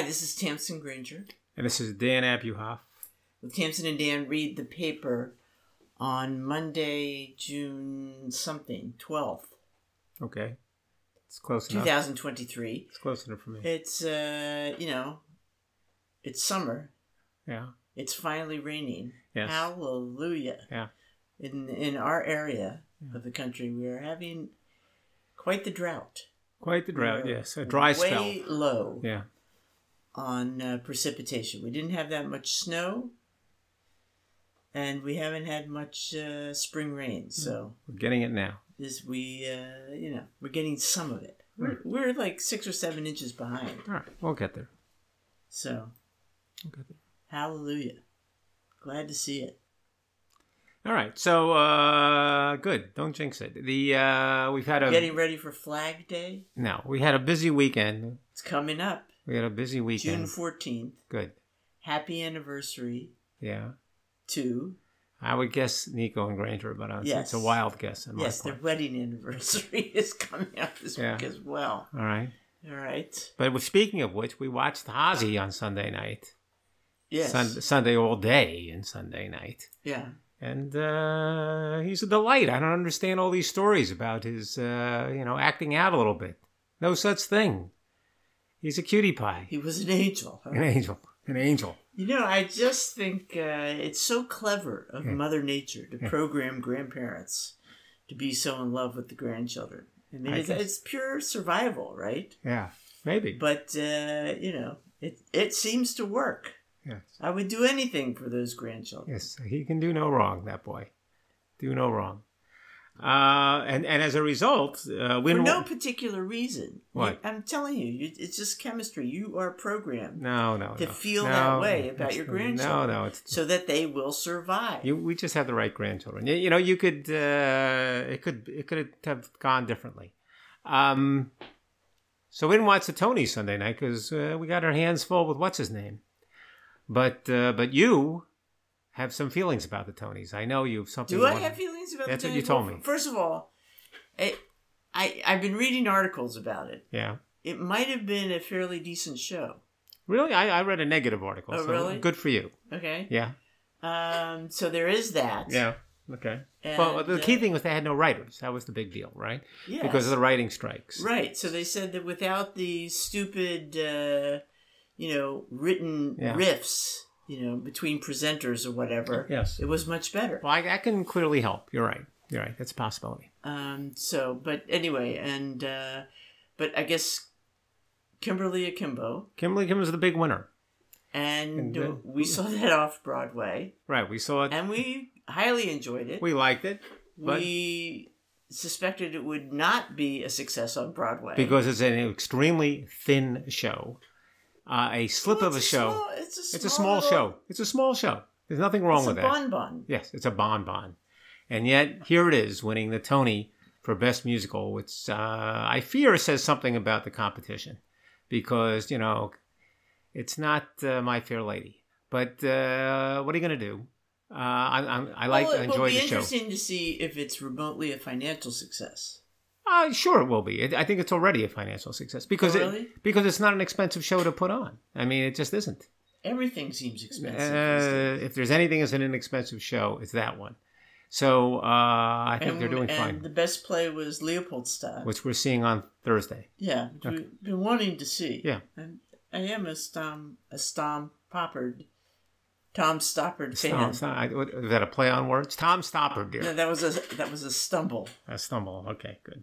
Hi, this is Tamsen Granger. And this is Dan Abuhoff. With Tamsen and Dan read the paper on Monday, June something, 12th, Okay. It's close enough. 2023. It's close enough for me. It's, uh, you know, it's summer. Yeah. It's finally raining. Yes. Hallelujah. Yeah. In, in our area of the country, we are having quite the drought. Quite the drought, yes. A dry way spell. low Yeah. On uh, precipitation. We didn't have that much snow, and we haven't had much uh, spring rain. So We're getting it now. this we, uh, you know, we're getting some of it. We're, we're like six or seven inches behind. All right. We'll get there. So We'll get there. hallelujah, glad to see it. All right. So, uh, good. Don't jinx it. The, uh, we've had a, Getting ready for Flag Day. no, we had a busy weekend. It's coming up, We had a busy weekend. June fourteenth. Good. Happy anniversary Yeah. Two. I would guess Nico and Granger, but uh, it's, Yes. it's a wild guess yes, their wedding anniversary is coming up this Yeah. week as well. All right. All right. But speaking of which, we watched Hazi on Sunday night. Yes. Sun, Sunday all day and Sunday night. Yeah. And uh, he's a delight. I don't understand all these stories about his, uh, you know, acting out a little bit. No such thing. He's a cutie pie. He was an angel. huh? An angel. An angel. You know, I just think uh, it's so clever of Yeah. Mother Nature to Yeah. program grandparents to be so in love with the grandchildren. I mean, I it's, it's pure survival, right? Yeah, maybe. But uh, you know, it it seems to work. yes. I would do anything for those grandchildren. Yes, he can do no wrong, that boy. Do no wrong. Uh, and, and as a result, uh, For no particular reason. What? I'm telling you, you, it's just chemistry. You are programmed No, no, to no. feel No, that way about your No, grandchildren. no, it's so that they will survive. you. We just have the right grandchildren. You, you know, you could. Uh, it could. It could have gone differently. Um, so we didn't watch the Tony Sunday night because uh, we got our hands full with what's his name. But uh, but you have some feelings about the Tonys. I know you've something. Do you I have feelings about That's the what you told Well, me. First of all, I, I I've been reading articles about it. Yeah. It might have been a fairly decent show. Really, I, I read a negative article. Oh, so really? Good for you. Okay. Yeah. Um. So there is that. Yeah. Okay. And, well, the key uh, thing was they had no writers. That was the big deal, right? Yes. Because of the writing strikes. Right. So they said that without the stupid, uh, you know, written Yeah. riffs, you know, between presenters or whatever, Yes. it was much better. Well, I, I can clearly help. You're right. You're right. That's a possibility. Um. So, but anyway, and uh, but I guess Kimberly Akimbo, Kimberly Kim was the big winner. and And, uh, we saw that off Broadway, Right. We saw it. and we highly enjoyed it. We liked it. We suspected it would not be a success on Broadway because it's an extremely thin show, uh, a slip Well, of a it's show. small- it's a small, it's a small little- show. It's a small show. There's nothing wrong with it. It's a that. bonbon. Yes, it's a bonbon. And yet, here it is, winning the Tony for Best Musical, which uh, I fear says something about the competition. Because, you know, it's not uh, My Fair Lady. But uh, what are you going to do? Uh, I, I, I like, well, it enjoy be the show. interesting to see if it's remotely a financial success. Uh, sure, it will be. I think it's already a financial success because Oh, really? it, because it's not an expensive show to put on. I mean, it just isn't. Everything seems expensive. Uh, if there's anything as an inexpensive show, it's that one. So uh, I think and, they're doing and fine, the best play was Leopoldstadt. which we're seeing on Thursday. yeah, which we've been wanting to see. Yeah. And I am a Stom a Stom Poppard, Tom Stoppard fan. Tom, Sto- I- what- is that a play on words? Tom Stoppard, dear. No, that was a that was a stumble. A stumble. Okay, good.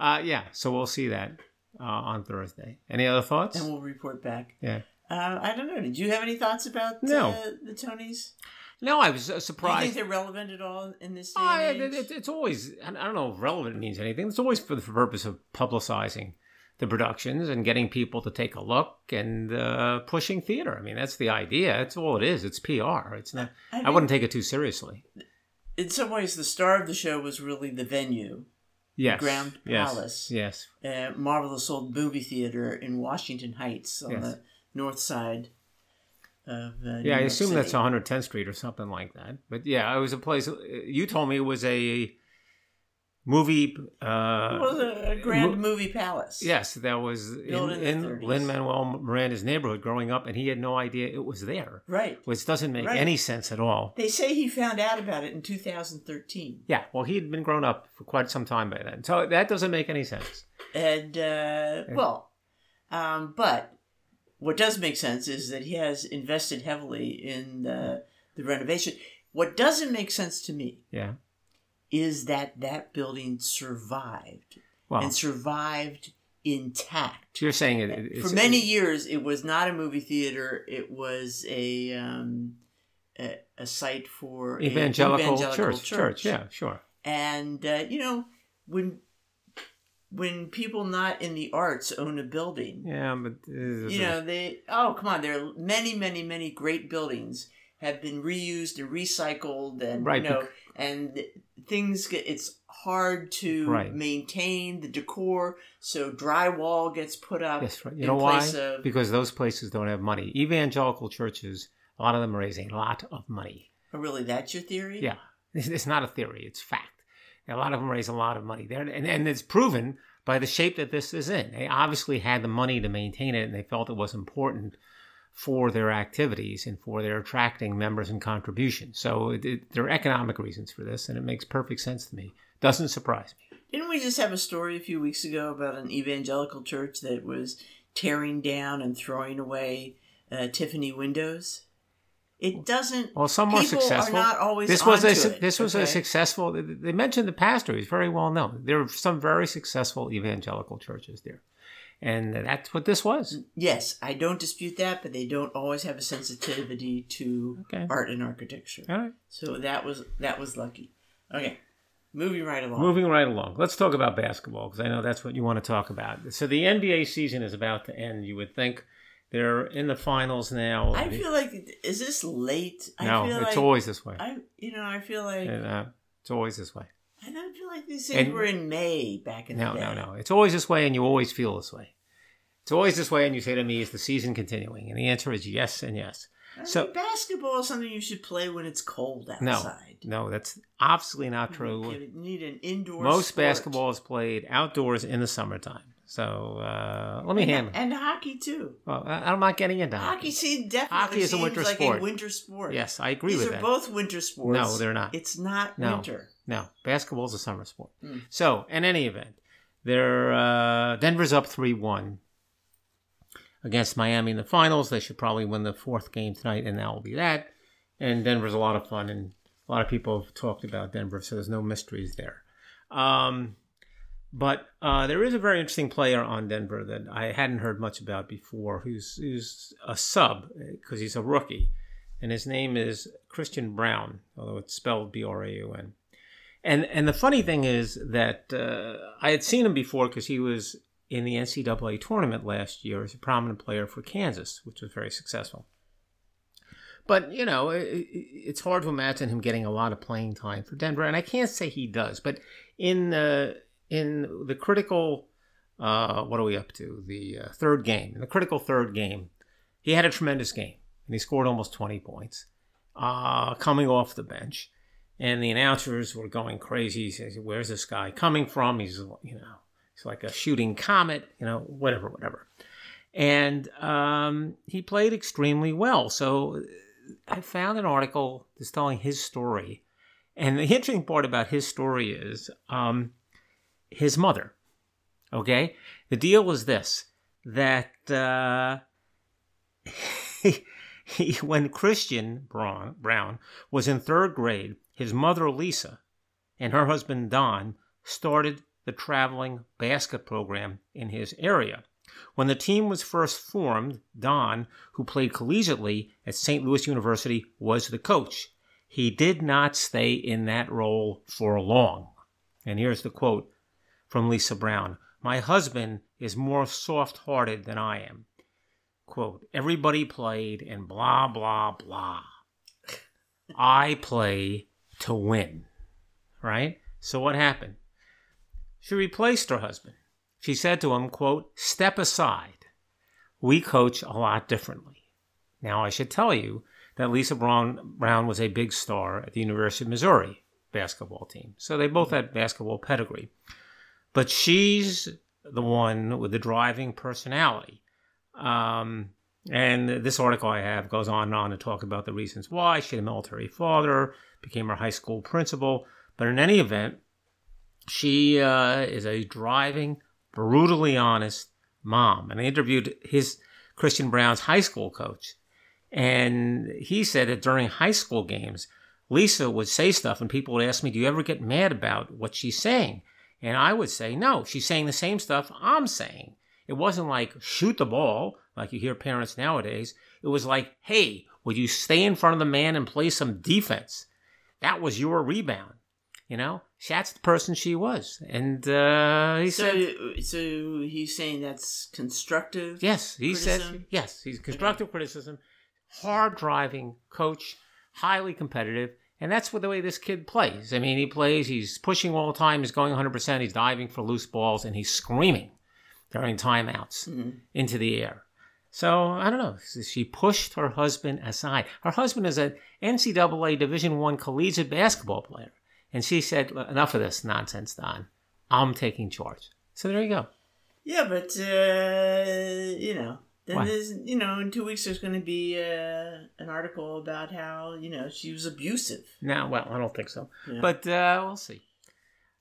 Uh, yeah, so we'll see that uh, on Thursday. Any other thoughts? And we'll report back. Yeah. Uh, I don't know. Did you have any thoughts about No. uh, the Tonys? No, I was uh, Do you think surprised. they're relevant at all in this day it, it, it's always, I don't know if relevant means anything. It's always for the purpose of publicizing the productions and getting people to take a look and uh, pushing theater. I mean, that's the idea. That's all it is. It's PR. It's not. I I, wouldn't take it too seriously. in some ways, the star of the show was really the venue, Yes. Grand yes, Palace. Yes. uh, marvelous old movie theater in Washington Heights on Yes. the north side of. Uh, Yeah, I assume that's 110th Street or something like that. But yeah, it was a place. You told me it was a movie. Uh, was a, grand mo- movie palace. yes, that was Built in, in in Lin Manuel Miranda's neighborhood growing up, and he had no idea it was there, Right. which doesn't make Right. any sense at all. They say he found out about it in 2013. Yeah, well, he'd been grown up for quite some time by then, so that doesn't make any sense. And, uh, well, um, but what does make sense is that he has invested heavily in the, the renovation. What doesn't make sense to me Yeah, is that that building survived and survived intact. you're saying it, For many years, it was not a movie theater. It was a um, a, a site for evangelical, evangelical church, church, yeah, sure. And uh, you know, when when people not in the arts own a building, Yeah, but uh, you know they oh come on, there are many, many, many great buildings have been reused and recycled, and Right, you know, and things get it's hard to Right. maintain the decor, so drywall gets put up. Yes, right. You in know why? of- Because those places don't have money. Evangelical churches, a lot of them raise a lot of money. Oh, really, that's your theory? Yeah, it's it's not a theory; it's fact. A lot of them raise a lot of money there, and, and it's proven by the shape that this is in. They obviously had the money to maintain it, and they felt it was important for their activities and for their attracting members and contributions. So it, it, there are economic reasons for this, and it makes perfect sense to me. Doesn't surprise me. Didn't we just have a story a few weeks ago about an evangelical church that was tearing down and throwing away uh, Tiffany windows? It doesn't. Well, some were successful. are not always. this was a it, this was a successful. They mentioned the pastor; he's very well known. There are some very successful evangelical churches there, and that's what this was. Yes, I don't dispute that, but they don't always have a sensitivity to Okay. art and architecture. All right, So that was that was lucky. Okay, moving right along. moving right along. Let's talk about basketball because I know that's what you want to talk about. So the NBA season is about to end. You would think they're in the finals now. I feel like is this late? no, I feel it's like, always this way. I you know I feel like And, uh, it's always this way. I don't feel like these things And- were in May back in No, the day. no, no. No. It's always this way, and you always feel this way. It's always this way, and you say to me, "Is the season continuing?" And the answer is yes and yes. I So- basketball is something you should play when it's cold outside. no, no that's absolutely not true. You need an indoor. Most sport. basketball is played outdoors in the summertime. So uh, let me and, handle. and hockey too. Well, I- I'm not getting into Hockey, hockey. see, definitely Hockey is a winter like sport. a winter sport. Yes, I agree These with are both winter sports. No, they're not. It's not No. winter. No, basketball is a summer sport. Mm. So, in any event, they're uh, Denver's up three one against Miami in the finals. They should probably win the fourth game tonight, and that will be that. And Denver's a lot of fun, and a lot of people have talked about Denver, so there's no mysteries there. Um, but uh, there is a very interesting player on Denver that I hadn't heard much about before, who's who's a sub because he's a rookie, and his name is Christian Braun, although it's spelled B R A U N. And and the funny thing is that uh, I had seen him before because he was in the NCAA tournament last year as a prominent player for Kansas, which was very successful. But you know, it, it's hard to imagine him getting a lot of playing time for Denver, and I can't say he does. But in the in the critical, uh, what are we up to? The uh, third game, in the critical third game, he had a tremendous game, and he scored almost twenty points, uh, coming off the bench and the announcers were going crazy. Says, "Where's this guy coming from? He's you know, he's like a shooting comet, you know, whatever, whatever." And um, he played extremely well. So I found an article that's telling his story, and the interesting part about his story is um, his mother. Okay, the deal was this: that uh, he, he, when Christian Braun was in third grade, his mother Lisa and her husband Don started the traveling basket program in his area. When the team was first formed, Don, who played collegiately at St. Louis University, was the coach. He did not stay in that role for long. And here's the quote from Lisa Braun My husband is more soft hearted than I am. Quote, everybody played and blah, blah, blah. I play to win. Right? So what happened? She replaced her husband. She said to him, quote, step aside. We coach a lot differently. Now I should tell you that Lisa Braun, Braun was a big star at the University of Missouri. basketball team. So they both had basketball pedigree. But she's the one with the driving personality. Um, and this article I have goes on and on to talk about the reasons why. She had a military father, became her high school principal. But in any event, she uh, is a driving, brutally honest mom. And I interviewed his Christian Braun's high school coach. And he said that during high school games, Lisa would say stuff, and people would ask me, Do you ever get mad about what she's saying? And I would say, No, she's saying the same stuff I'm saying. It wasn't like shoot the ball, like you hear parents nowadays. It was like, Hey, would you stay in front of the man and play some defense? That was your rebound. You know, that's the person she was. And uh, he So, said, so he's saying that's constructive. Yes, he said criticism? yes. He's constructive criticism, hard driving coach, highly competitive, and that's what the way this kid plays. I mean, he plays. He's pushing all the time. He's going 100. percent He's diving for loose balls, and he's screaming during timeouts Mhm. into the air. So I don't know. She pushed her husband aside. Her husband is an NCAA Division One collegiate basketball player, and she said, "Enough of this nonsense, Don. I'm taking charge." So there you go. Yeah, but uh, you know, then Why? there's you know, in two weeks there's going to be uh, an article about how you know she was abusive. No, well, I don't think so. Yeah. But uh, we'll see.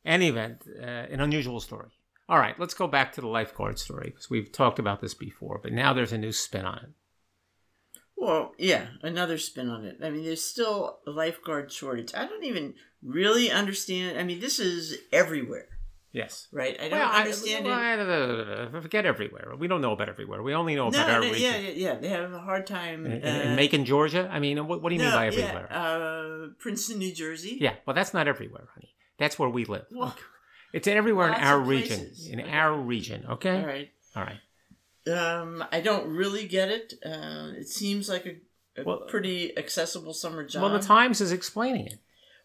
Any event, uh, an unusual story. All right, let's go back to the lifeguard story because we've talked about this before, but now there's a new spin on it. Well, yeah, another spin on it. I mean, there's still a lifeguard shortage. I don't even really understand. I mean, this is everywhere, Yes. right? I don't Well, I- understand it. well, forget everywhere. We don't know about everywhere. We only know No, about our no, region. yeah, yeah, yeah. They have a hard time. In, uh, in Macon, Georgia? I mean, what, what do you mean no, by yeah, everywhere? uh, Princeton, New Jersey. Yeah, well, that's not everywhere, honey. That's where we live. Well, It's everywhere in our region. In Okay. our region, okay? all right. All right. Um, I don't really get it. Uh, it seems like a, a Well, pretty accessible summer job. Well, the Times is explaining it.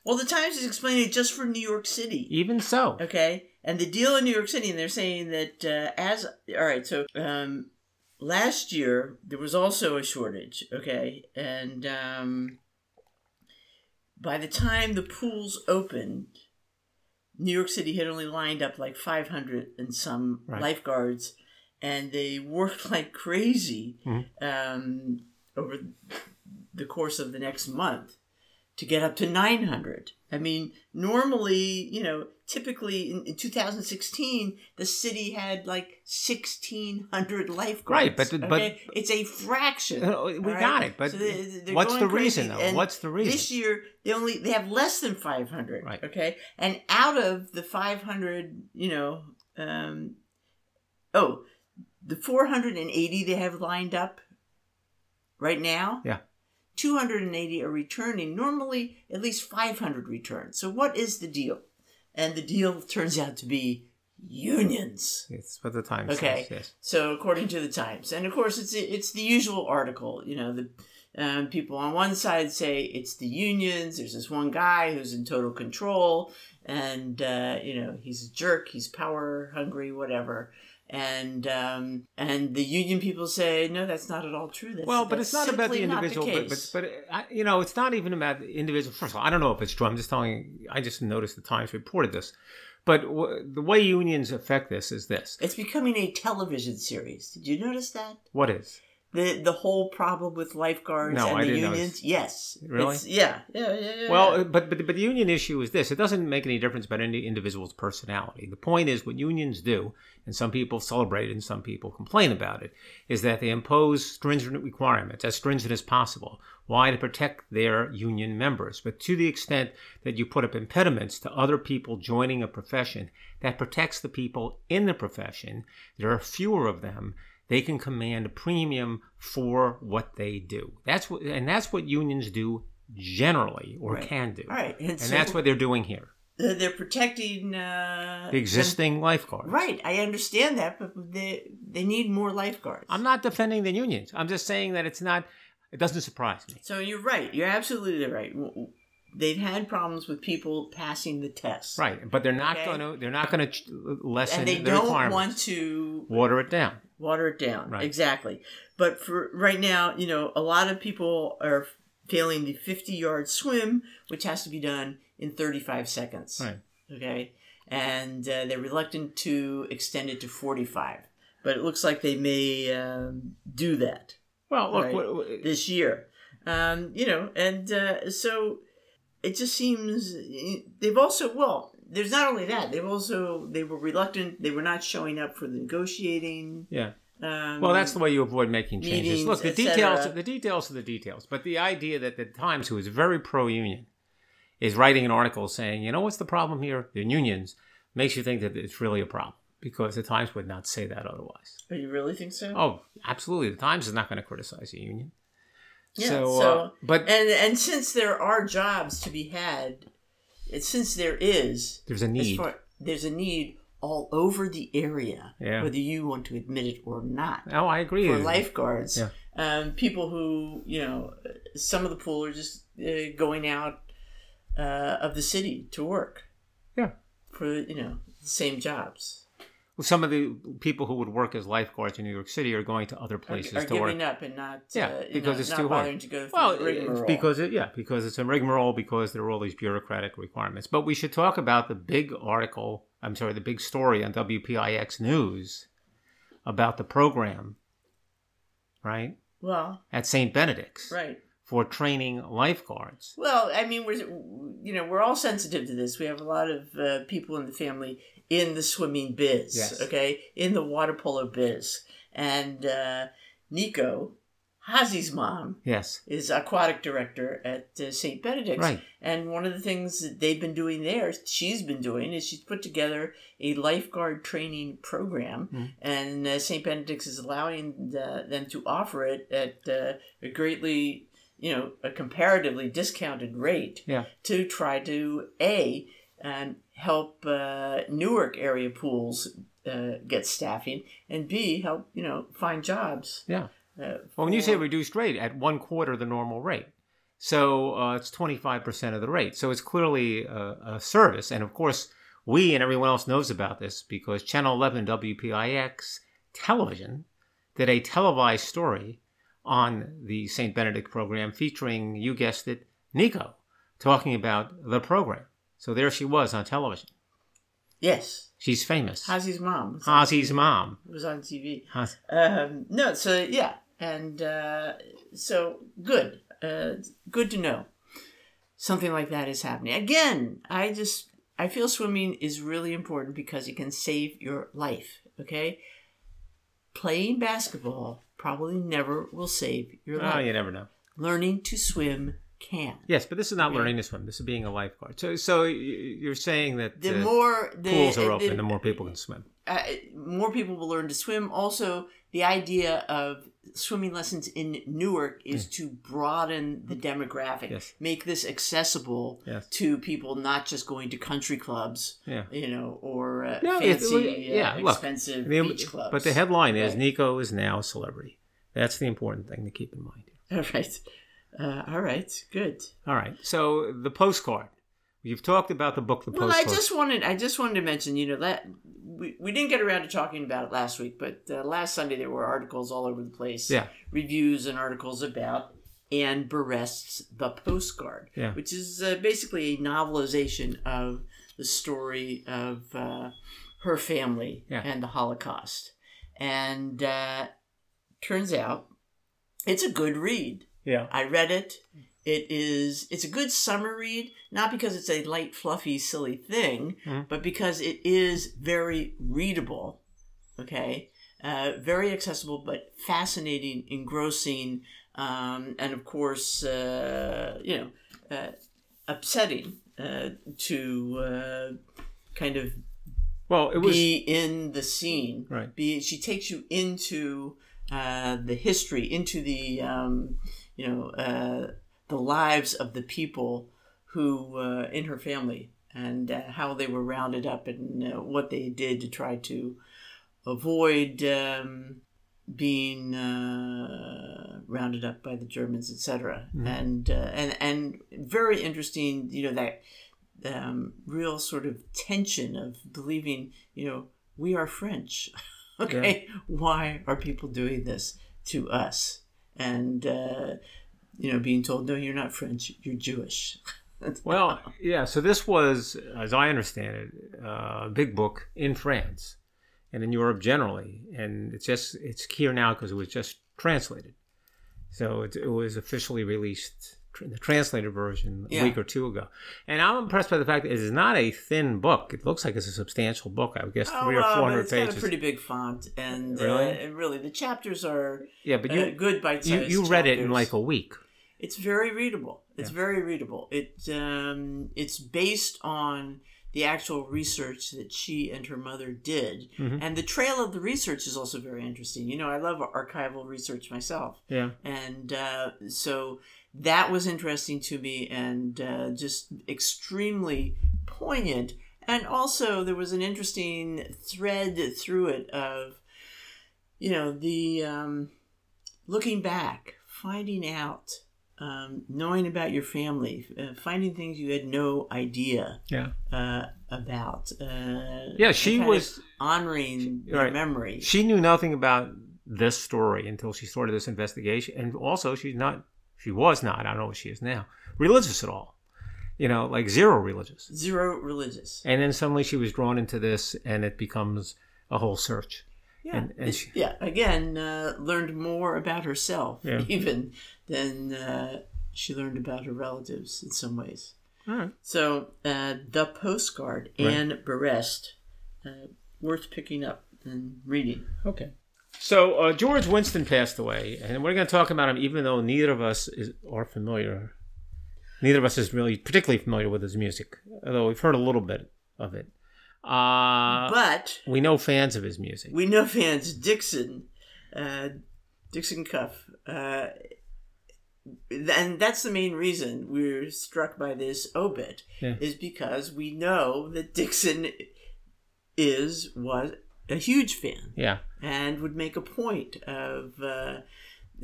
Well, the Times is explaining it just for New York City. Even so. Okay, and the deal in New York City, and they're saying that uh, as all right, so um, last year there was also a shortage. Okay, and um, by the time the pools opened, New York City had only lined up like five hundred and some Right. lifeguards, and they worked like crazy Mhm. um, over the course of the next month to get up to 900. I mean, normally, you know, typically in, in 2016, the city had like 1,600 lifeguards. Right, but- but- okay? it's a fraction. Uh, we got it, but So they- what's the reason, crazy. though? And What's the reason? This year, they only they have less than 500. Right. Okay, and out of the 500, you know, um, oh, the 480 they have lined up right now. Yeah. 280 are returning. Normally, at least 500 return. So, what is the deal? And the deal turns out to be unions. It's what the Times Okay. says. Yes. So, according to the Times, and of course, it's it's the usual article. You know, the um, people on one side say it's the unions. There's this one guy who's in total control, and uh, you know he's a jerk. He's power hungry, whatever. And um, and the union people say no, that's not at all true. That's, Well, but that's it's not about the individual, but, but but I, you know, it's not even about the individual. First of all, I don't know if it's true. I'm just telling. I just noticed the Times reported this, but w- the way unions affect this is this. it's becoming a television series. Did you notice that? What is? The the whole problem with lifeguards No, and I the unions. notice. Yes. Really? It's- yeah. Yeah. Yeah. yeah Well, but, but but the union issue is this: it doesn't make any difference about any individual's personality. The point is, what unions do, and some people celebrate it and some people complain about it, is that they impose stringent requirements, as stringent as possible. Why? To protect their union members. But to the extent that you put up impediments to other people joining a profession that protects the people in the profession, there are fewer of them. They can command a premium for what they do. That's what, and that's what unions do generally, or Right. can do. Right, and, And so that's what they're doing here. they're protecting uh, The existing lifeguards. Right, I understand that, but they they need more lifeguards. I'm not defending the unions. I'm just saying that it's not. It doesn't surprise me. So you're right. You're absolutely right. They've had problems with people passing the test, Right, but they're not Okay. going to. They're not going to lessen And they the don't want to water it down. Water it down. Right. Exactly. But for right now, you know, a lot of people are failing the 50 yard swim, which has to be done in 35 seconds. Right. Okay. And uh, they're reluctant to extend it to 45. But it looks like they may um, do that Well, look, Right. what- what- this year. Um, you know, and uh, so it just seems they've also well. There's not only that they've also they were reluctant. They were not showing up for the negotiating. yeah. Um, Well, that's the way you avoid making changes. meetings, Look, the details, the details are the details. But the idea that the Times, who is very pro-union, is writing an article saying, you know, what's the problem here? The unions makes you think that it's really a problem because the Times would not say that otherwise. Oh, you really think so? Oh, absolutely. The Times is not going to criticize the union. Yeah, so, so- uh, but And and since there are jobs to be had, since there is, there's a need. far, there's a need all over the area, Yeah. whether you want to admit it or not. oh, I agree. for lifeguards. Yeah. Um, people who, you know, some of the pool are just uh, going out uh, of the city to work Yeah. for, you know, the same jobs. Some of the people who would work as lifeguards in New York City are going to other places are to work. giving up and not, Yeah, uh, because it's not too hard. to go Well, the rigmarole. because it, yeah, because it's a rigmarole because there are all these bureaucratic requirements. But we should talk about the big article. I'm sorry, the big story on WPIX News about the program, right well, at St. Benedict's right. For training lifeguards. Well, I mean, we're you know we're all sensitive to this. We have a lot of uh, people in the family in the swimming biz, Yes. okay, in the water polo biz, and uh, Nico, Hazi's mom, Yes, is aquatic director at uh, St. Benedict's. right. And one of the things that they've been doing there, she's been doing, is she's put together a lifeguard training program, Mhm. and uh, St. Benedict's is allowing the, them to offer it at uh, a greatly, you know, a comparatively discounted rate Yeah. to try to a um, help uh, Newark area pools uh, get staffing, and b help you know find jobs. Yeah. Uh, Well, when you say reduced rate, at one quarter the normal rate. So uh, it's 25% of the rate. So it's clearly a, a service. And of course, we and everyone else knows about this because Channel 11 WPIX television did a televised story on the St. Benedict program featuring, you guessed it, Nico, talking about the program. So there she was on television. yes, She's famous. Hazi's mom Hazi's mom. was on TV. Um, no, so yeah, and uh, so good, uh, good to know something like that is happening. Again, I just I feel swimming is really important because it can save your life. Okay, playing basketball probably never will save your life. Oh, you never know. Learning to swim can. Yes, but this is not learning to swim. This is being a lifeguard. So, so you're saying that The uh, more the, pools are open, the- the more people can swim. uh, more people will learn to swim. Also, the idea of swimming lessons in Newark is to broaden the demographic, Yes. make this accessible Yes. to people not just going to country clubs, Yeah. you know, or uh, No, fancy, yeah, uh, look, expensive The- beach clubs. But the headline is Right. Nico is now a celebrity. That's the important thing to keep in mind. all right, uh, all right, good. All right. So the postcard. You've talked about the book, The Well, Postcard. I just wanted I just wanted to mention, you know, that we, we didn't get around to talking about it last week, but uh, last Sunday there were articles all over the place. Yeah. Reviews and articles about Anne Berest's The Postcard, Yeah. which is uh, basically a novelization of the story of uh, her family Yeah. and the Holocaust. And uh, turns out it's a good read. Yeah. I read it. It is it's a good summer read, not because it's a light, fluffy, silly thing, Mhm. but because it is very readable. Okay, uh, very accessible, but fascinating, engrossing, um, and of course, uh, you know, uh, upsetting uh, to uh, kind of Well, it was. be in the scene. Right. Be she takes you into uh, the history, into the um, you know uh, the lives of the people who uh, in her family and uh, how they were rounded up and uh, what they did to try to avoid um, being uh, rounded up by the Germans, etc. Mhm. And uh, and and very interesting. You know that um, real sort of tension of believing, you know, we are French. okay, why are people doing this to us? And uh, you know, being told, no, you're not French, you're Jewish. Well, yeah. So this was, as I understand it, uh, a big book in France and in Europe generally, and it's just it's here now because it was just translated. So it, it was officially released, the translated version, a Yeah. week or two ago. And I'm impressed by the fact that it is not a thin book. It looks like it's a substantial book. I would guess Oh, three or four hundred four but hundred it's pages. got a pretty big font, and Really? uh, and really the chapters are yeah, but uh, you good bite you, you read it in like a week. It's very readable. It's Yeah. very readable. It um, it's based on the actual research that she and her mother did, Mhm. and the trail of the research is also very interesting. You know, I love archival research myself, Yeah. and uh, so that was interesting to me, and uh, just extremely poignant. And also, there was an interesting thread through it of, you know, the um, looking back, finding out, um, knowing about your family, uh, finding things you had no idea Yeah. uh, about. Uh, Yeah, she was- honoring their Right. memory. She knew nothing about this story until she started this investigation, and also she's not. She was not. I don't know what she is now. Religious at all. You know, like zero religious. Zero religious. And then suddenly she was drawn into this, and it becomes a whole search. Yeah, And- and she- yeah. Again, uh, learned more about herself Yeah. even than uh, she learned about her relatives in some ways. Right. So, uh, the postcard, Right. Anne Berest, uh, worth picking up and reading. Okay. So uh, George Winston passed away, and we're going to talk about him, even though neither of us is are familiar. Neither of us is really particularly familiar with his music, although we've heard a little bit of it. Uh, but we know fans of his music. we know fans Dixon, uh, Dixon Cuff, uh, and that's the main reason we're struck by this obit Yeah. is because we know that Dixon is was a huge fan yeah. and would make a point of uh,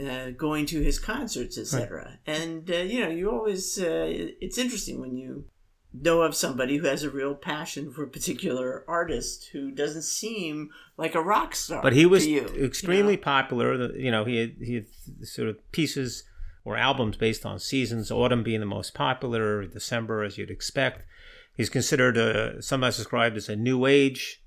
uh, going to his concerts, etc. And uh, you know, you always uh, it's interesting when you know of somebody who has a real passion for a particular artist who doesn't seem like a rock star. but he was you, extremely you know? popular. You know, he had, he had sort of pieces or albums based on seasons. Autumn being the most popular, December as you'd expect. He's considered a sometimes described as a new age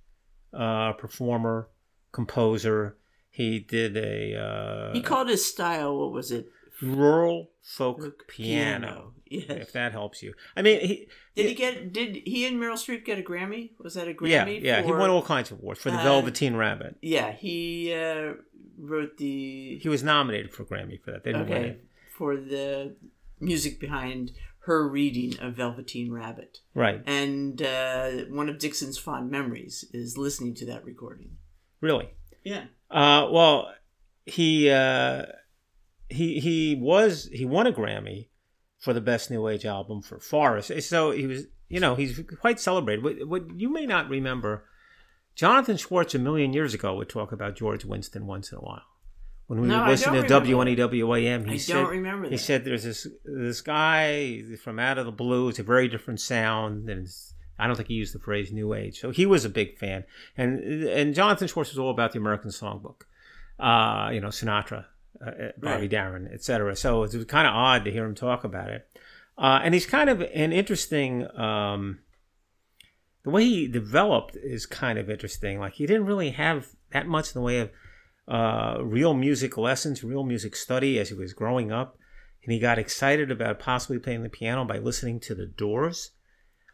uh, performer, composer. He did a uh, He called his style. What was it? rural folk Folk piano. Yes. If that helps you, I mean, he Did he get? Did he and Meryl Streep get a Grammy? Was that a Grammy? yeah, he for- won all kinds of awards for the uh, Velveteen Rabbit. Yeah, he uh, wrote the He was nominated for Grammy for that. They didn't win it. for the music behind her reading of Velveteen Rabbit, Right, and uh, one of Dixon's fond memories is listening to that recording. really. Yeah, Uh, well, he uh, he he was he won a Grammy for the best new age album for Forest. So he was, you know, he's quite celebrated. What, what you may not remember, Jonathan Schwartz a million years ago would talk about George Winston once in a while. When we No, would I listen to WNEWAM, he I said remember he said there's this this guy from out of the blue. It's a very different sound, and it's, I don't think he used the phrase "new age." So he was a big fan, and and Jonathan Schwartz was all about the American Songbook, uh, you know, Sinatra, uh, Bobby Right. Darin, etc. So it was kind of odd to hear him talk about it, uh, and he's kind of an interesting. Um, the way he developed is kind of interesting. Like he didn't really have that much in the way of uh, real music lessons, real music study as he was growing up. And he got excited about possibly playing the piano by listening to the Doors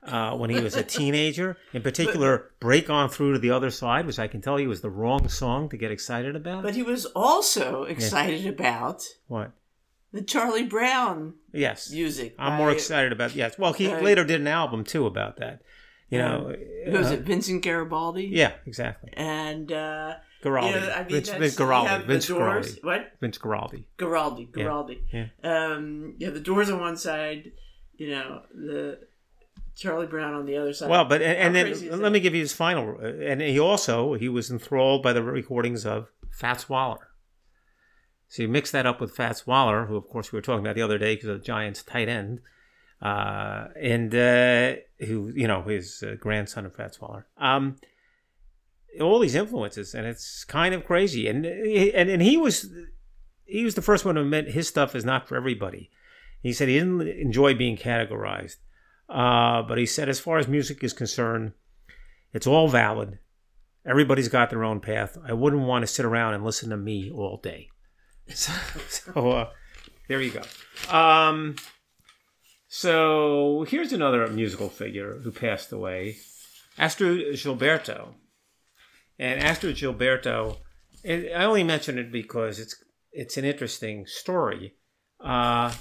uh, when he was a teenager. In particular, "Break On Through to the Other Side," which I can tell you was the wrong song to get excited about. but he was also excited about what? the Charlie Brown Yes, music. I'm more excited about. Yes, well, he Uh, later did an album too about that. You know, Who was uh, it? Vincent Garibaldi. Yeah, exactly. and. Uh, Guaraldi. You know, I mean, Vince, Vince have Vince the. Guaraldi. What? Vince Guaraldi. Guaraldi. Yeah, Guaraldi. yeah. Um, have the doors on one side, you know, the Charlie Brown on the other side. Well, but and, and then let me give you his final. uh, And he also he was enthralled by the recordings of Fats Waller. So you mix that up with Fats Waller, who of course we were talking about the other day because of the Giants' tight end, uh, and uh, who you know his uh, grandson of Fats Waller. Um, all these influences, and it's kind of crazy. And and and he was he was the first one to admit his stuff is not for everybody. He said he didn't enjoy being categorized, uh, but he said as far as music is concerned, it's all valid. Everybody's got their own path. I wouldn't want to sit around and listen to me all day. So, so uh, there you go. Um, so here's another musical figure who passed away, Astrud Gilberto. And Astrud Gilberto, and I only mention it because it's it's an interesting story. Uh,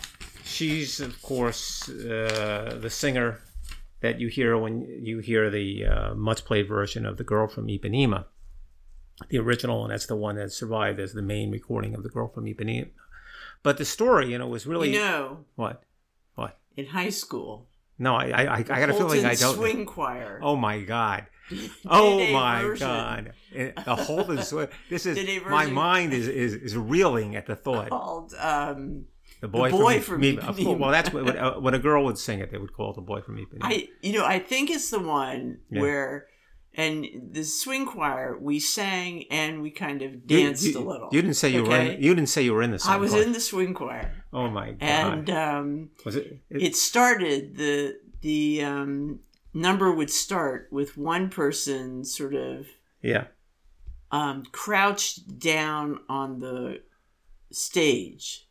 she's of course uh, the singer that you hear when you hear the uh, much played version of "The Girl from Ipanema," the original, and that's the one that survived as the main recording of "The Girl from Ipanema." But the story, you know, was really You know, what what. in high school, No, I I, I got a feeling I don't. Swing Choir. Oh my god. Oh my version god! The whole Swing. This is my mind is, is is reeling at the thought. Called um, The boy, Boy from, from Me. Ipanema. well, that's what when, uh, when a girl would sing it, they would call it the boy from Ipanema. I you know I think it's the one Yeah. where, and the swing choir we sang and we kind of danced you, a little. You didn't say you were. In, you didn't say you were in the song. I was choir. in the swing choir, Oh my god! and um, was it? it, it started the the um, number would start with one person sort of yeah. um, crouched down on the stage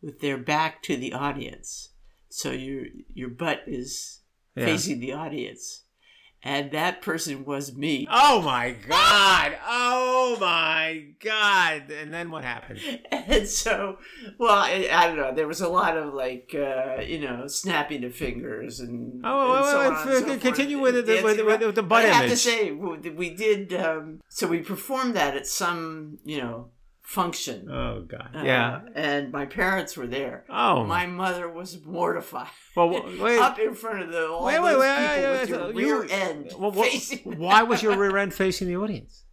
with their back to the audience. So your your butt is Yeah. facing the audience. And that person was me. Oh my god! Oh my god! And then what happened? And so, well, I, I don't know. There was a lot of like, uh, you know, snapping of fingers and. Oh, and so and wait, so forth, continue with and the- with the- with the butt I have to say, we we did. Um, so we performed that at some, you know, function. Oh god! Uh, yeah. and my parents were there. Oh My mother was mortified. Well, wait. Up in front of the all Wait, wait, wait, with your rear you- end Well, what- facing. why was your rear end facing the audience?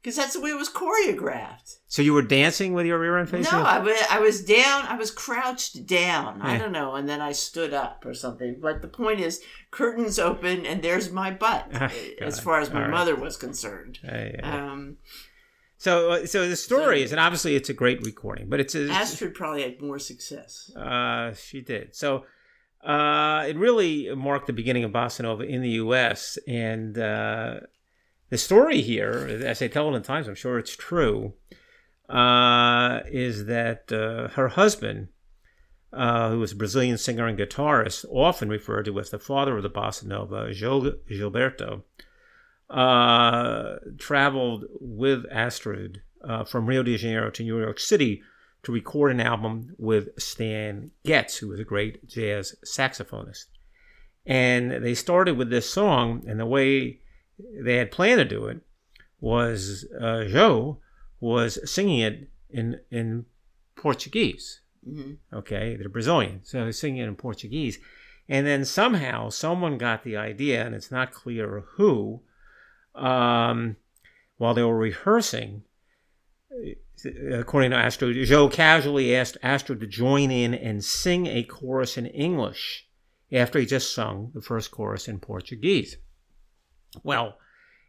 Because that's the way it was choreographed. So you were dancing with your rear end facing? No, I wa- I was down. I was crouched down. I don't know, and then I stood up or something. But the point is, curtains open, and there's my butt, Ah, as far as my All right. mother was concerned. Hey, Um, so, uh, so the story so- is, and obviously it's a great recording, but it's a, Astrid probably had more success. Uh, she did. So uh, it really marked the beginning of bossa nova in the U.S. And uh, the story here, as they tell it in Times, I'm sure it's true, uh, is that uh, her husband, uh, who was a Brazilian singer and guitarist, often referred to as the father of the bossa nova, Gil- Gilberto, uh, traveled with Astrid uh, from Rio de Janeiro to New York City to record an album with Stan Getz, who was a great jazz saxophonist. And they started with this song, and the way they had planned to do it was uh, Joe was singing it in in Portuguese. hmm Okay, they're Brazilian, so he's singing it in Portuguese. And then somehow someone got the idea, and it's not clear who, um, while they were rehearsing, according to Astrud, Joe casually asked Astrud to join in and sing a chorus in English after he just sung the first chorus in Portuguese. Well,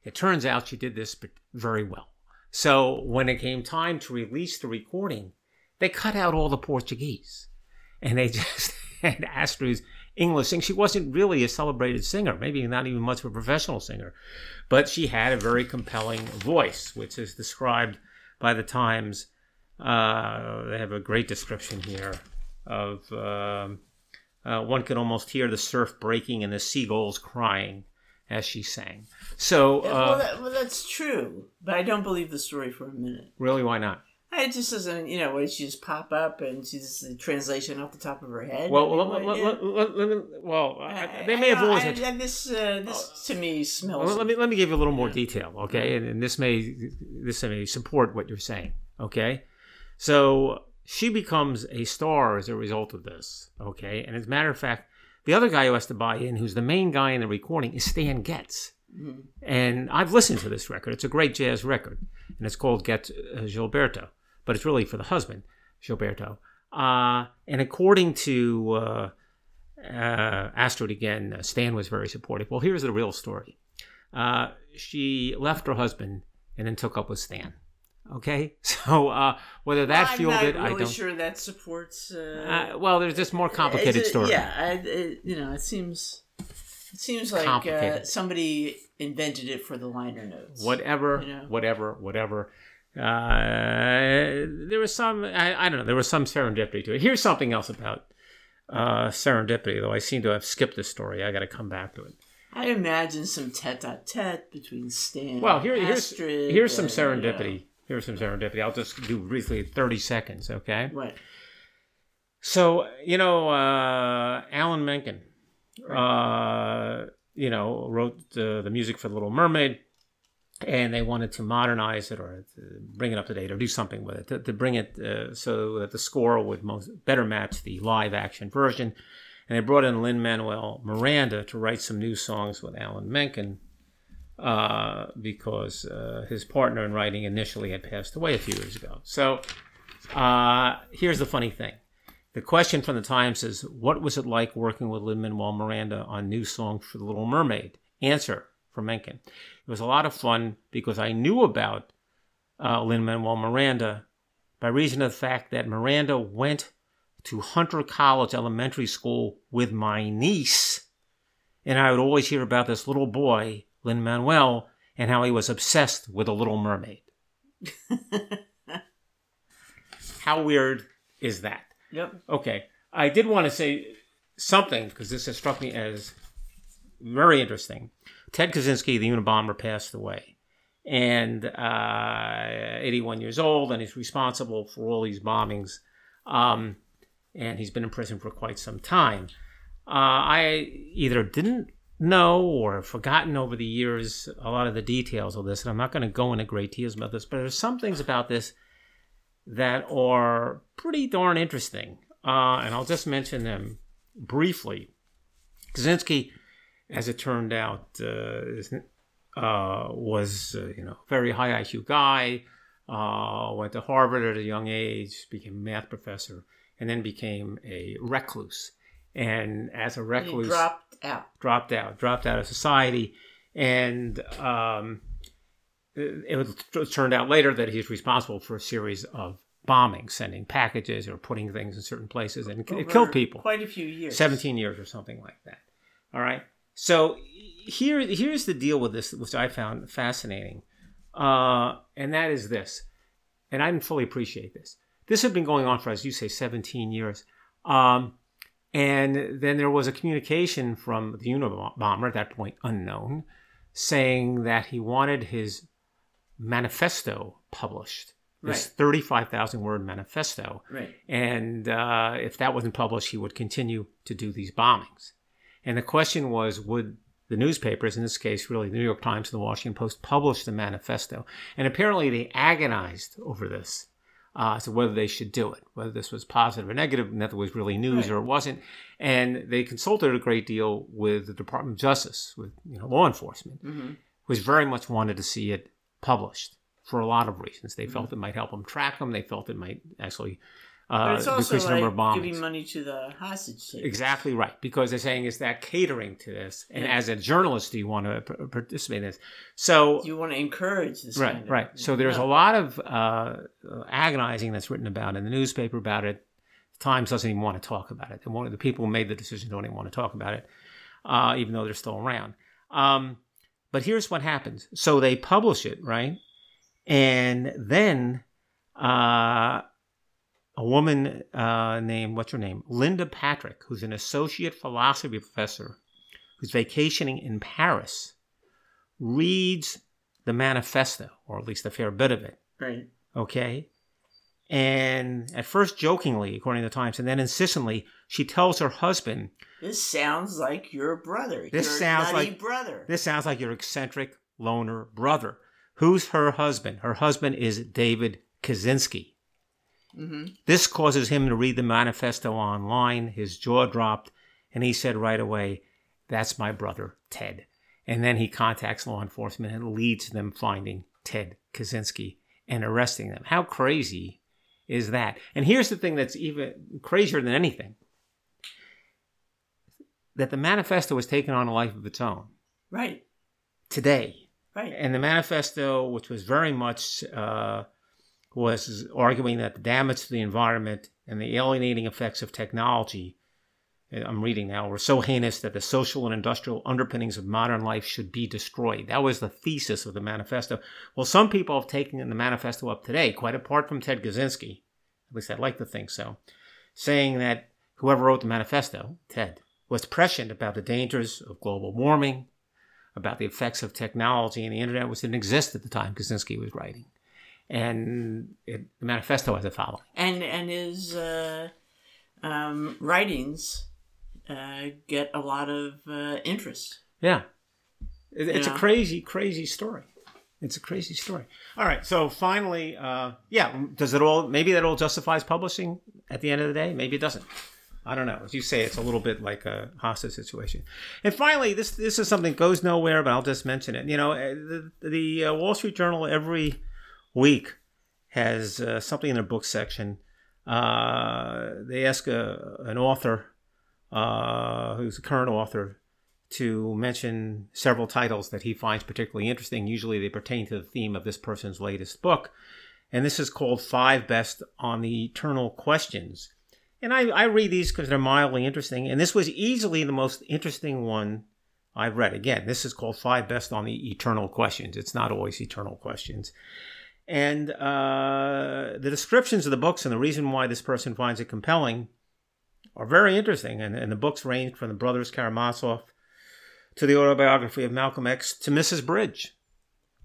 it turns out she did this very well. So when it came time to release the recording, they cut out all the Portuguese and they just had Astrid's English sing. She wasn't really a celebrated singer, maybe not even much of a professional singer, but she had a very compelling voice, which is described by the Times. Uh, they have a great description here of um, uh, one could almost hear the surf breaking and the seagulls crying as she sang. So, well, uh, that, well, that's true, but I don't believe the story for a minute. really, why not? It just doesn't, you know, when she just pop up and she's a translation off the top of her head. Well, well, what- let- yeah. let- let- let well, I- they may have I- always. I- and this, uh, this to me smells. Well, let me let me give you a little more detail, okay? And, and this may this may support what you're saying, okay? So she becomes a star as a result of this, okay? And as a matter of fact, the other guy who has to buy in, who's the main guy in the recording, is Stan Getz. Mhm. And I've listened to this record. It's a great jazz record, and it's called Getz uh, Gilberto, but it's really for the husband, Gilberto. Uh, and according to uh, uh, Astrid again, uh, Stan was very supportive. Well, here's the real story. Uh, she left her husband and then took up with Stan. Okay, so uh, whether that fueled it, really I don't. sure that supports. Uh, Uh, well, there's just more complicated It's a- story. Yeah, I, it, you know, it seems it seems like uh, somebody invented it for the liner notes. whatever, You know? whatever, whatever. Uh, there was some, I, I don't know, there was some serendipity to it. Here's something else about uh, serendipity, though I seem to have skipped this story. I got to come back to it. I imagine some tete-a-tete between Stan. Well, here, and here's Astrid here's some and, serendipity. Here's some serendipity. I'll just do briefly 30 seconds, okay? Right. So, you know, uh, Alan Menken, uh, you know, wrote the, the music for The Little Mermaid, and they wanted to modernize it or bring it up to date or do something with it to, to bring it uh, so that the score would most better match the live action version. And they brought in Lin Manuel Miranda to write some new songs with Alan Menken uh, because uh, his partner in writing initially had passed away a few years ago. So uh, here's the funny thing. The question from the Times is, what was it like working with Lin-Manuel Miranda on new songs for The Little Mermaid? Answer from Menken. It was a lot of fun because I knew about uh, Lin-Manuel Miranda by reason of the fact that Miranda went to Hunter College Elementary School with my niece. And I would always hear about this little boy, Lin-Manuel, and how he was obsessed with a Little Mermaid. how weird is that? Yep. Okay. I did want to say something because this has struck me as very interesting. Ted Kaczynski, the Unabomber, passed away. And uh, 81 years old, and he's responsible for all these bombings. Um, and he's been in prison for quite some time. Uh, I either didn't know or forgotten over the years a lot of the details of this, and I'm not going to go into great details about this, but there's some things about this that are pretty darn interesting. Uh, and I'll just mention them briefly. Kaczynski, as it turned out, uh, uh, was uh, you know very high IQ guy. Uh, went to Harvard at a young age, became a math professor, and then became a recluse. And as a He recluse, dropped out. dropped out, dropped out of society, and um, it, was- it turned out later that he's responsible for a series of bombings, sending packages or putting things in certain places, and it killed people. Quite a few years. 17 years or something like that. All right. So here, here's the deal with this, which I found fascinating, uh, and that is this, and I didn't fully appreciate this. This had been going on for, as you say, 17 years. Um, and then there was a communication from the Unabomber, at that point unknown, saying that he wanted his manifesto published. This Right. 35,000 word manifesto. Right. And uh, if that wasn't published, he would continue to do these bombings. And the question was would the newspapers, in this case, really the New York Times and the Washington Post, publish the manifesto? And apparently they agonized over this. Uh, as to whether they should do it, whether this was positive or negative, and that it was really news Right. or it wasn't. And they consulted a great deal with the Department of Justice, with you know law enforcement, hmm which very much wanted to see it published for a lot of reasons. They Mm-hmm. felt it might help them track them. They felt it might actually uh, it's also the number of bombings. giving money to the hostage takers. Exactly right, because they're saying is that catering to this, and Yeah. as a journalist, do you want to participate in this? So You want to encourage this right, kind of right. So there's No. a lot of uh, agonizing that's written about in the newspaper about it. The Times doesn't even want to talk about it. And one of the people who made the decision don't even want to talk about it, uh, even though they're still around. Um, but here's what happens. So they publish it, right? And then uh, a woman uh, named, what's her name? Linda Patrick, who's an associate philosophy professor who's vacationing in Paris, reads the manifesto, or at least a fair bit of it, Right. okay? And at first jokingly, according to the Times, and then insistently, she tells her husband, This sounds like your brother. This your sounds like- brother. This sounds like your eccentric loner brother. Who's her husband? Her husband is David Kaczynski. Hmm This causes him to read the manifesto online. His jaw dropped, and he said right away, That's my brother, Ted. And then he contacts law enforcement and leads them finding Ted Kaczynski and arresting them. How crazy is that? And here's the thing that's even crazier than anything that the manifesto was taken on a life of its own Right. today. Right. And the manifesto, which was very much uh, was arguing that the damage to the environment and the alienating effects of technology, I'm reading now, were so heinous that the social and industrial underpinnings of modern life should be destroyed. That was the thesis of the manifesto. Well, some people have taken the manifesto up today, quite apart from Ted Kaczynski, at least I'd like to think so, saying that whoever wrote the manifesto, Ted, was prescient about the dangers of global warming, about the effects of technology and the internet, which didn't exist at the time Kaczynski was writing and it, the manifesto has a following. And and his uh, um, writings uh, get a lot of uh, interest. Yeah, it, it's a crazy, crazy story. It's a crazy story. All right, so finally, uh, yeah, does it all? Maybe that all justifies publishing at the end of the day. Maybe it doesn't. I don't know. As you say, it's a little bit like a hostage situation. And finally, this this is something goes nowhere, but I'll just mention it. You know, uh, the, the uh, Wall Street Journal every week has uh, something in their book section. Uh, they ask a, an author uh, who's a current author to mention several titles that he finds particularly interesting. Usually they pertain to the theme of this person's latest book. And this is called Five Best on the Eternal Questions. And I, I read these because they're mildly interesting. And this was easily the most interesting one I've read. Again, this is called Five Best on the Eternal Questions. It's not always eternal questions. And uh, the descriptions of the books and the reason why this person finds it compelling are very interesting. And, and the books range from the Brothers Karamazov to the autobiography of Malcolm X to Mrs. Bridge,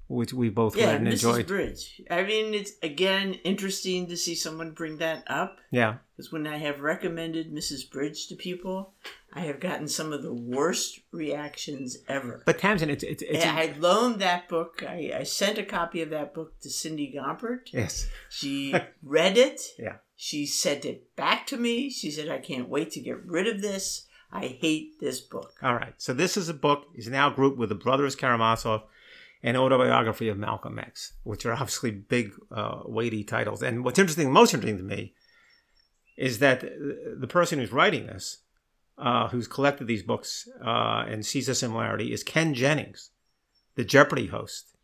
which we both yeah, read and enjoyed. Mrs. enjoyed. Bridge. I mean, it's again interesting to see someone bring that up. Yeah. Because when I have recommended Mrs. Bridge to people, I have gotten some of the worst reactions ever. But Tamsen, it's it's, it's I loaned that book. I, I sent a copy of that book to Cindy Gompert. Yes. She read it. Yeah. She sent it back to me. She said, "I can't wait to get rid of this. I hate this book." All right. So this is a book is now grouped with the Brothers Karamazov and autobiography of Malcolm X, which are obviously big, uh, weighty titles. And what's interesting, most interesting to me, is that the person who's writing this uh, who's collected these books uh, and sees a similarity, is Ken Jennings, the Jeopardy host.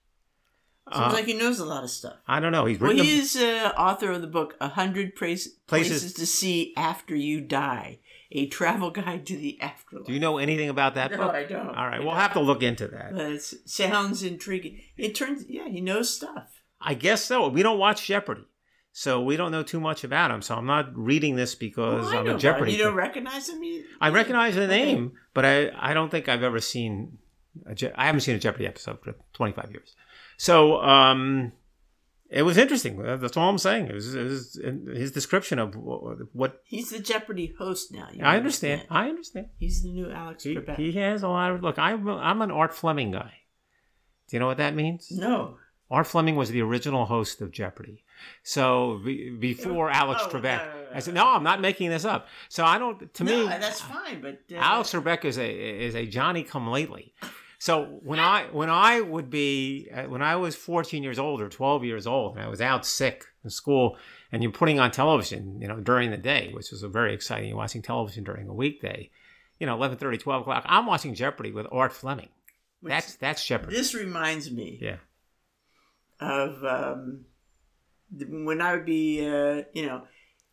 Sounds uh, like he knows a lot of stuff. I don't know. He's well, he's uh, author of the book "A Hundred Places, Places to See After You Die: A Travel Guide to the Afterlife." Do you know anything about that no, book? I don't. All right, I we'll don't. have to look into that. But sounds intriguing. It turns, yeah, he knows stuff. I guess so. We don't watch Jeopardy. So we don't know too much about him. So I'm not reading this because well, I'm a Jeopardy. You don't recognize him? You, I recognize the okay. name, but I, I don't think I've ever seen. A Je- I haven't seen a Jeopardy episode for 25 years. So um, it was interesting. That's all I'm saying. It was, it was his description of what. He's the Jeopardy host now. I understand. I understand. He's the new Alex he, Trebek. he has a lot of. Look, I'm, I'm an Art Fleming guy. Do you know what that means? No. Art Fleming was the original host of Jeopardy. So be, before Alex oh, Trebek, no, no, no, I said, "No, I'm not making this up." So I don't. To no, me, that's fine. But uh, Alex Trebek is a is a Johnny Come Lately. So when I when I would be uh, when I was 14 years old or 12 years old and I was out sick in school and you're putting on television, you know, during the day, which was a very exciting. You're watching television during a weekday, you know, 11:30, 12 o'clock. I'm watching Jeopardy with Art Fleming. Which- That's that's Jeopardy. This reminds me Yeah. Of um, when I would be, uh, you know,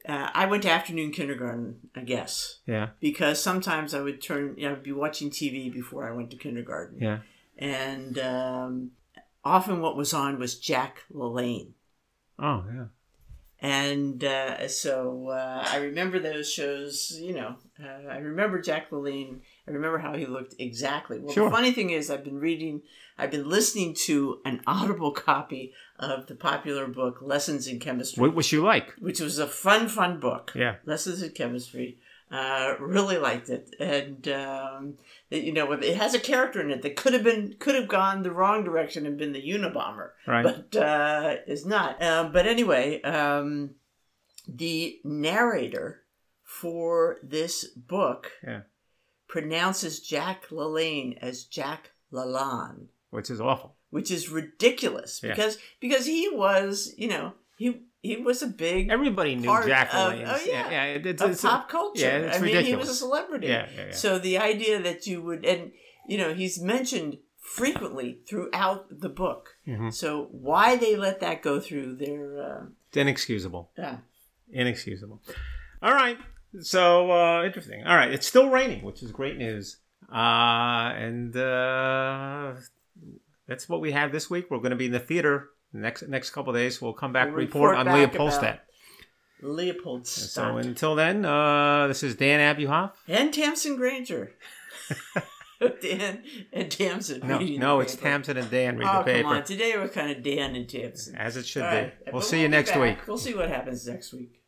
uh, I went to afternoon kindergarten, I guess, Yeah. because sometimes I would turn, you know, I'd be watching TV before I went to kindergarten. Yeah. And um, often what was on was Jack LaLanne. Oh yeah. And uh, so uh, I remember those shows, you know, uh, I remember Jack LaLanne. I remember how he looked exactly. Well, Sure. the funny thing is, I've been reading, I've been listening to an audible copy of the popular book Lessons in Chemistry, What was you like? which was a fun, fun book. Yeah. Lessons in Chemistry. Uh, really liked it, and um, it, you know, it has a character in it that could have been could have gone the wrong direction and been the Unabomber Right. but uh, is not. Um, but anyway, um, the narrator for this book Yeah. Pronounces Jack LaLanne as Jack LaLanne, Which is awful. which is ridiculous Yeah. because because he was, you know, he he was a big Everybody knew Jack LaLanne. oh, yeah. yeah. It's, it's, pop culture. yeah, it's I mean, he was a celebrity. Yeah, yeah, yeah. So the idea that you would, and you know, he's mentioned frequently throughout the book. Mhm. So why they let that go through their uh, It's inexcusable. Yeah. Inexcusable. All right. So uh, interesting. All right. It's still raining, which is great news. Uh, and uh, that's what we have this week. We're going to be in the theater next next couple days. We'll come back We'll report, report on Leopoldstadt. about So until then, uh, this is Dan Abuhoff. and Tamsen Granger. Dan and Tamsen. No, no, it's paper. Tamsen and Dan read Oh, the paper. come on. Today we're kind of Dan and Tamsen. As it should All be. right. We'll But see you be next back. week. We'll see what happens next week.